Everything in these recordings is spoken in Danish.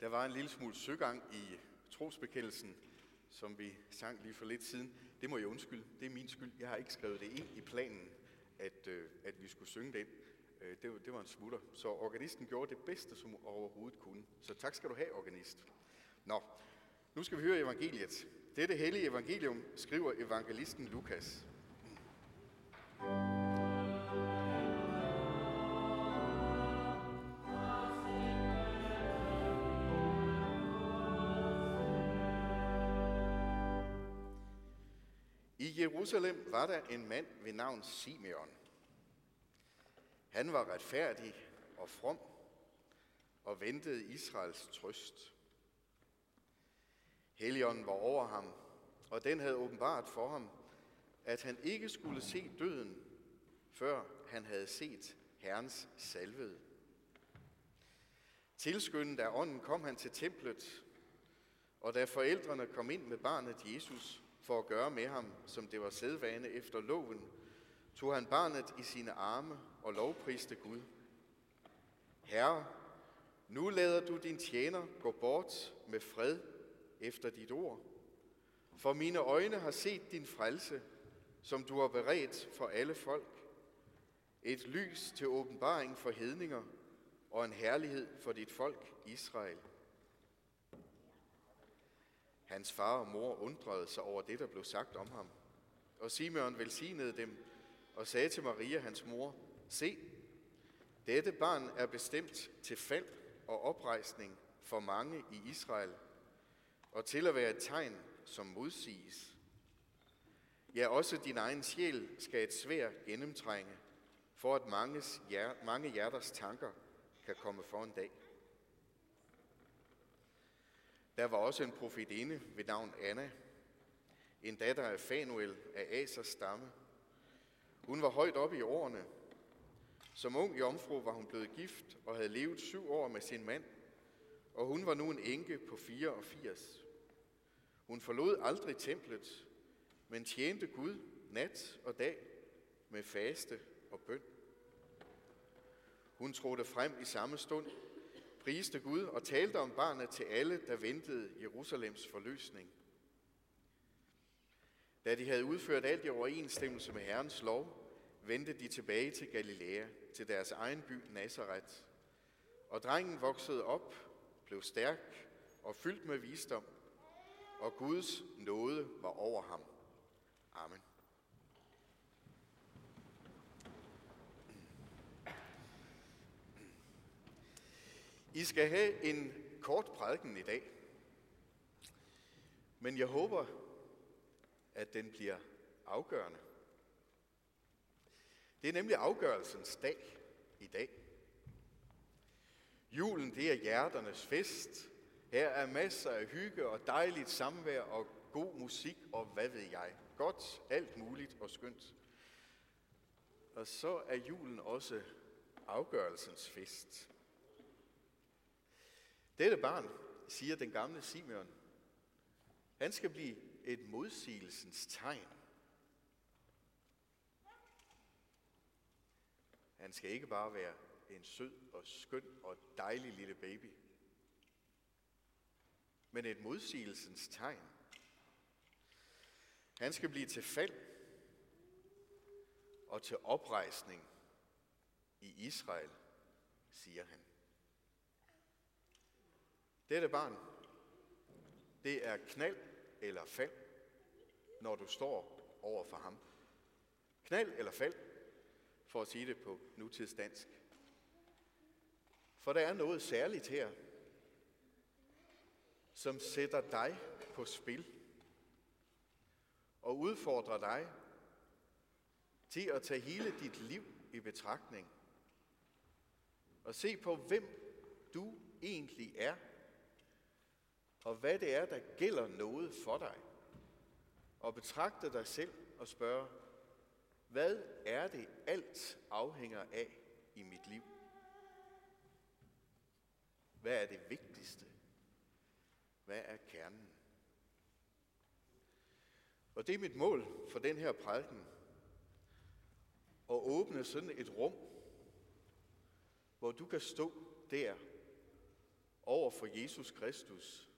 Der var en lille smule søgang i trosbekendelsen, som vi sang lige for lidt siden. Det må jeg undskylde. Det er min skyld. Jeg har ikke skrevet det ind i planen, at, øh, at vi skulle synge den. Øh, det, det var en smutter. Så organisten gjorde det bedste, som overhovedet kunne. Så tak skal du have, organist. Nå, nu skal vi høre evangeliet. Dette hellige evangelium skriver evangelisten Lukas. Jerusalem var der en mand ved navn Simeon. Han var retfærdig og from og ventede Israels trøst. Helligånden var over ham, og den havde åbenbart for ham, at han ikke skulle se døden, før han havde set Herrens salvede. Tilskyndet af ånden kom han til templet, og da forældrene kom ind med barnet Jesus for at gøre med ham, som det var sædvane efter loven, tog han barnet i sine arme og lovpriste Gud. Herre, nu lader du din tjener gå bort med fred efter dit ord. For mine øjne har set din frelse, som du har beredt for alle folk. Et lys til åbenbaring for hedninger og en herlighed for dit folk Israel. Hans far og mor undrede sig over det, der blev sagt om ham. Og Simeon velsignede dem og sagde til Maria, hans mor, Se, dette barn er bestemt til fald og oprejsning for mange i Israel, og til at være et tegn, som modsiges. Ja, også din egen sjæl skal et svær gennemtrænge, for at manges, mange hjerters tanker kan komme for en dag. Der var også en profetinde ved navn Anna, en datter af Fanuel af Asers stamme. Hun var højt oppe i årene. Som ung jomfru var hun blevet gift og havde levet syv år med sin mand, og hun var nu en enke på 84. Hun forlod aldrig templet, men tjente Gud nat og dag med faste og bøn. Hun trådte frem i samme stund, priste Gud og talte om barnet til alle, der ventede Jerusalems forløsning. Da de havde udført alt i overensstemmelse med Herrens lov, vendte de tilbage til Galilea, til deres egen by Nazareth. Og drengen voksede op, blev stærk og fyldt med visdom, og Guds nåde var over ham. Amen. I skal have en kort prædiken i dag, men jeg håber, at den bliver afgørende. Det er nemlig afgørelsens dag i dag. Julen, det er hjerternes fest. Her er masser af hygge og dejligt samvær og god musik og hvad ved jeg. Godt, alt muligt og skønt. Og så er julen også afgørelsens fest. Dette barn, siger den gamle Simeon, han skal blive et modsigelsens tegn. Han skal ikke bare være en sød og skøn og dejlig lille baby, men et modsigelsens tegn. Han skal blive til fald og til oprejsning i Israel, siger han. Dette barn, det er knald eller fald, når du står over for ham. Knald eller fald, for at sige det på nutidsdansk. For der er noget særligt her, som sætter dig på spil og udfordrer dig til at tage hele dit liv i betragtning og se på, hvem du egentlig er og hvad det er, der gælder noget for dig. Og betragte dig selv og spørge, hvad er det alt afhænger af i mit liv? Hvad er det vigtigste? Hvad er kernen? Og det er mit mål for den her prædiken. At åbne sådan et rum, hvor du kan stå der over for Jesus Kristus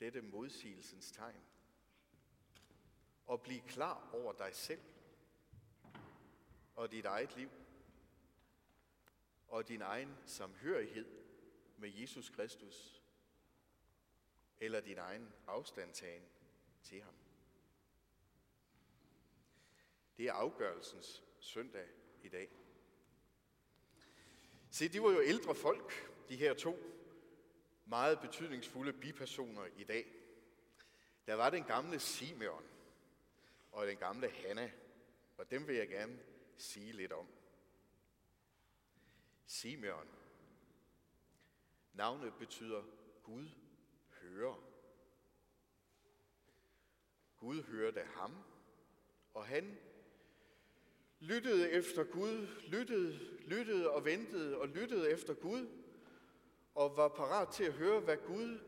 dette modsigelsens tegn. Og blive klar over dig selv og dit eget liv og din egen samhørighed med Jesus Kristus eller din egen afstandtagen til ham. Det er afgørelsens søndag i dag. Se, de var jo ældre folk, de her to meget betydningsfulde bipersoner i dag. Der var den gamle Simeon og den gamle Hanna, og dem vil jeg gerne sige lidt om. Simeon. Navnet betyder Gud hører. Gud hørte ham, og han lyttede efter Gud, lyttede, lyttede og ventede og lyttede efter Gud, og var parat til at høre, hvad Gud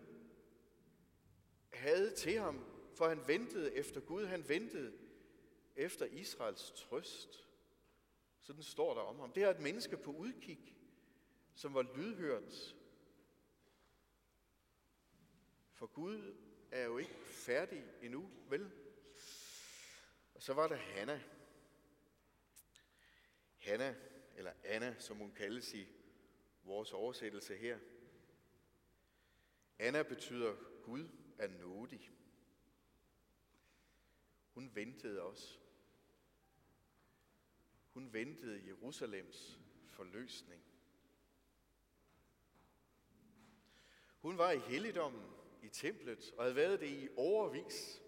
havde til ham, for han ventede efter Gud, han ventede efter Israels trøst. Sådan står der om ham. Det er et menneske på udkig, som var lydhørt. For Gud er jo ikke færdig endnu, vel? Og så var der Hanna. Hanna, eller Anna, som hun kaldes i vores oversættelse her. Anna betyder Gud er nådig. Hun ventede også. Hun ventede Jerusalems forløsning. Hun var i helligdommen i templet og havde været det i overvis.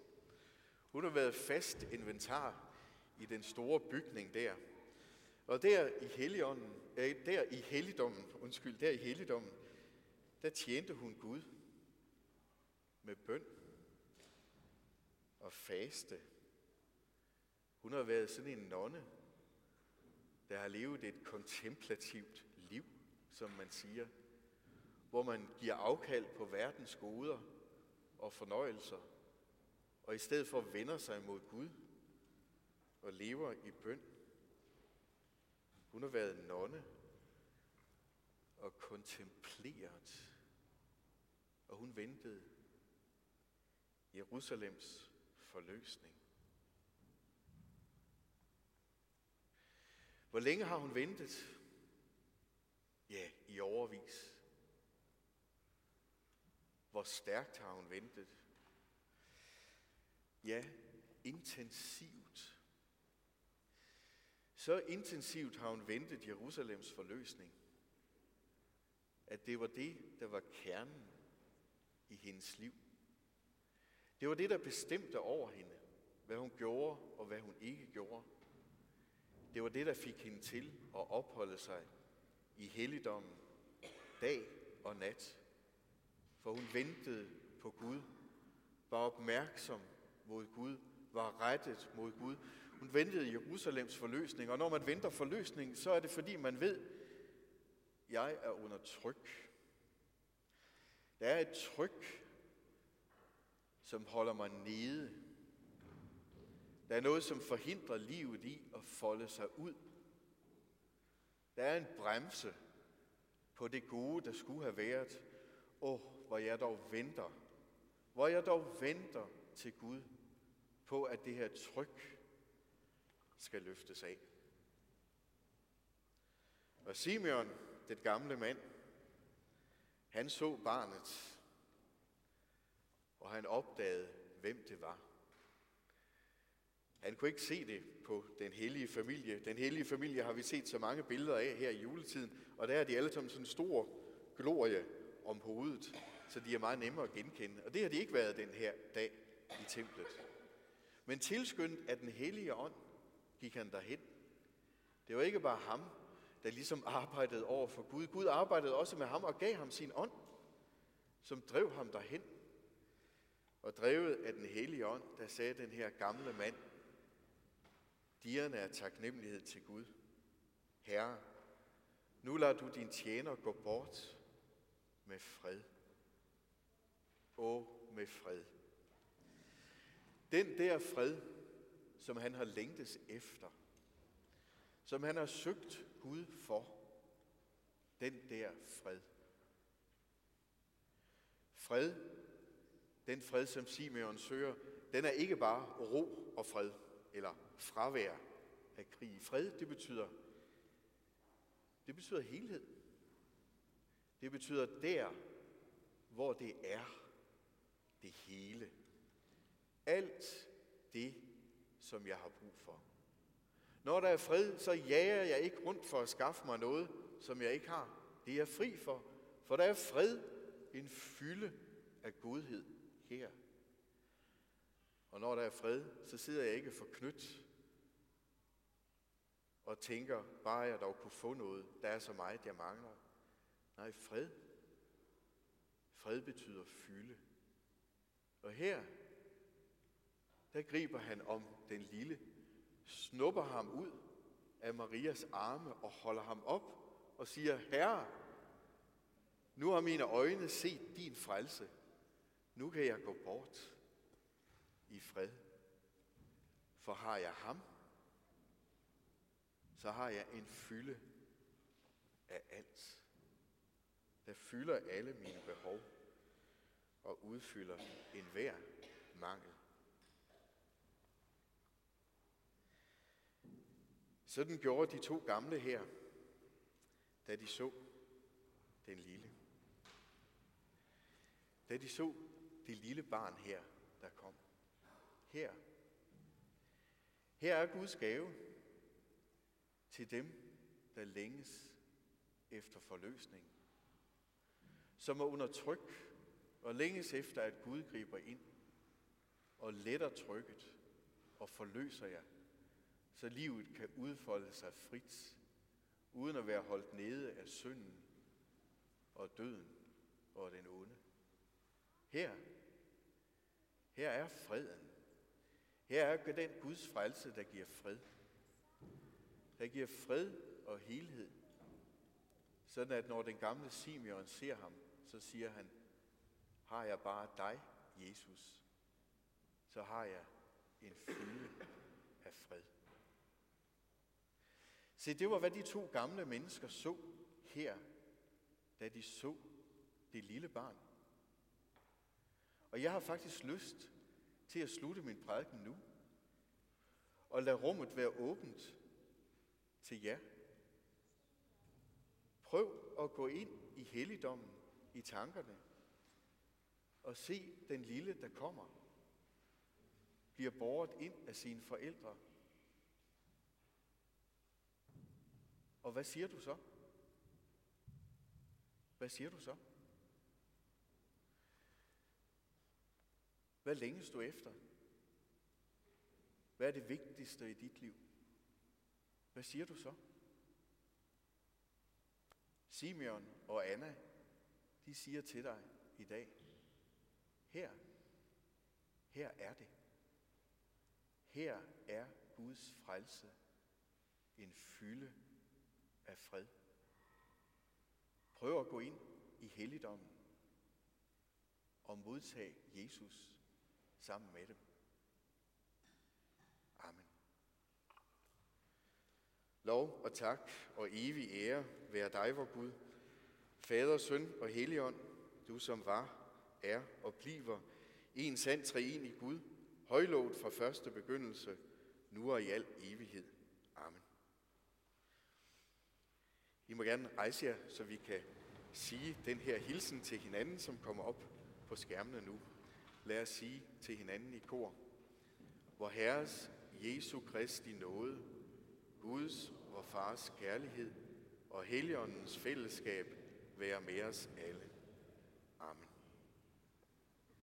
Hun har været fast inventar i den store bygning der. Og der i helligdommen, øh, der i helligdommen, undskyld, der i helligdommen, der tjente hun Gud med bøn og faste. Hun har været sådan en nonne, der har levet et kontemplativt liv, som man siger, hvor man giver afkald på verdens goder og fornøjelser, og i stedet for vender sig mod Gud og lever i bøn. Hun har været nonne og kontempleret, og hun ventede Jerusalems forløsning. Hvor længe har hun ventet? Ja, i overvis. Hvor stærkt har hun ventet? Ja, intensivt. Så intensivt har hun ventet Jerusalems forløsning, at det var det, der var kernen i hendes liv. Det var det, der bestemte over hende, hvad hun gjorde og hvad hun ikke gjorde. Det var det, der fik hende til at opholde sig i helligdommen dag og nat. For hun ventede på Gud, var opmærksom mod Gud, var rettet mod Gud. Hun ventede Jerusalems forløsning, og når man venter forløsning, så er det fordi man ved, jeg er under tryk. Der er et tryk, som holder mig nede. Der er noget, som forhindrer livet i at folde sig ud. Der er en bremse på det gode, der skulle have været. Åh, oh, hvor jeg dog venter. Hvor jeg dog venter til Gud på, at det her tryk skal løftes af. Og Simeon, den gamle mand, han så barnet, og han opdagede, hvem det var. Han kunne ikke se det på den hellige familie. Den hellige familie har vi set så mange billeder af her i juletiden, og der er de alle sammen sådan en stor glorie om hovedet, så de er meget nemmere at genkende. Og det har de ikke været den her dag i templet. Men tilskyndt af den hellige ånd gik han derhen. Det var ikke bare ham, der ligesom arbejdede over for Gud. Gud arbejdede også med ham og gav ham sin ånd, som drev ham derhen. Og drevet af den hellige ånd, der sagde den her gamle mand, Dirrende er taknemmelighed til Gud. Herre, nu lader du din tjener gå bort med fred. Og med fred. Den der fred, som han har længtes efter, som han har søgt Gud for, den der fred, Fred, den fred, som Simeon søger, den er ikke bare ro og fred, eller fravær af krig. Fred, det betyder, det betyder helhed. Det betyder der, hvor det er det hele. Alt det, som jeg har brug for. Når der er fred, så jager jeg ikke rundt for at skaffe mig noget, som jeg ikke har. Det er jeg fri for, for der er fred, en fylde af godhed her. Og når der er fred, så sidder jeg ikke for knyt og tænker, bare jeg dog kunne få noget, der er så meget, jeg mangler. Nej, fred. Fred betyder fylde. Og her, der griber han om den lille, snupper ham ud af Marias arme og holder ham op og siger, Herre, nu har mine øjne set din frelse. Nu kan jeg gå bort i fred. For har jeg ham, så har jeg en fylde af alt, der fylder alle mine behov og udfylder enhver mangel. Sådan gjorde de to gamle her, da de så den lille. Da de så det lille barn her, der kom. Her. Her er Guds gave til dem, der længes efter forløsning. Som er under tryk og længes efter, at Gud griber ind og letter trykket og forløser jer, så livet kan udfolde sig frit, uden at være holdt nede af synden og døden og den onde. Her, her er freden. Her er den Guds frelse, der giver fred. Der giver fred og helhed. Sådan at når den gamle Simeon ser ham, så siger han, har jeg bare dig, Jesus, så har jeg en fylde af fred. Se, det var, hvad de to gamle mennesker så her, da de så det lille barn. Og jeg har faktisk lyst til at slutte min prædiken nu, og lade rummet være åbent til jer. Prøv at gå ind i helligdommen i tankerne, og se den lille, der kommer, bliver båret ind af sine forældre. Og hvad siger du så? Hvad siger du så? Hvad længes du efter? Hvad er det vigtigste i dit liv? Hvad siger du så? Simeon og Anna, de siger til dig i dag, her, her er det. Her er Guds frelse en fylde af fred. Prøv at gå ind i helligdommen og modtage Jesus sammen med dem. Amen. Lov og tak og evig ære være dig, vor Gud, Fader, Søn og Helligånd, du som var, er og bliver en sand treenig Gud, højlovet fra første begyndelse, nu og i al evighed. Amen. I må gerne rejse jer, så vi kan sige den her hilsen til hinanden, som kommer op på skærmene nu. Lad os sige til hinanden i kor. Hvor Herres Jesu Kristi nåde, Guds og Fars kærlighed og Helligåndens fællesskab være med os alle.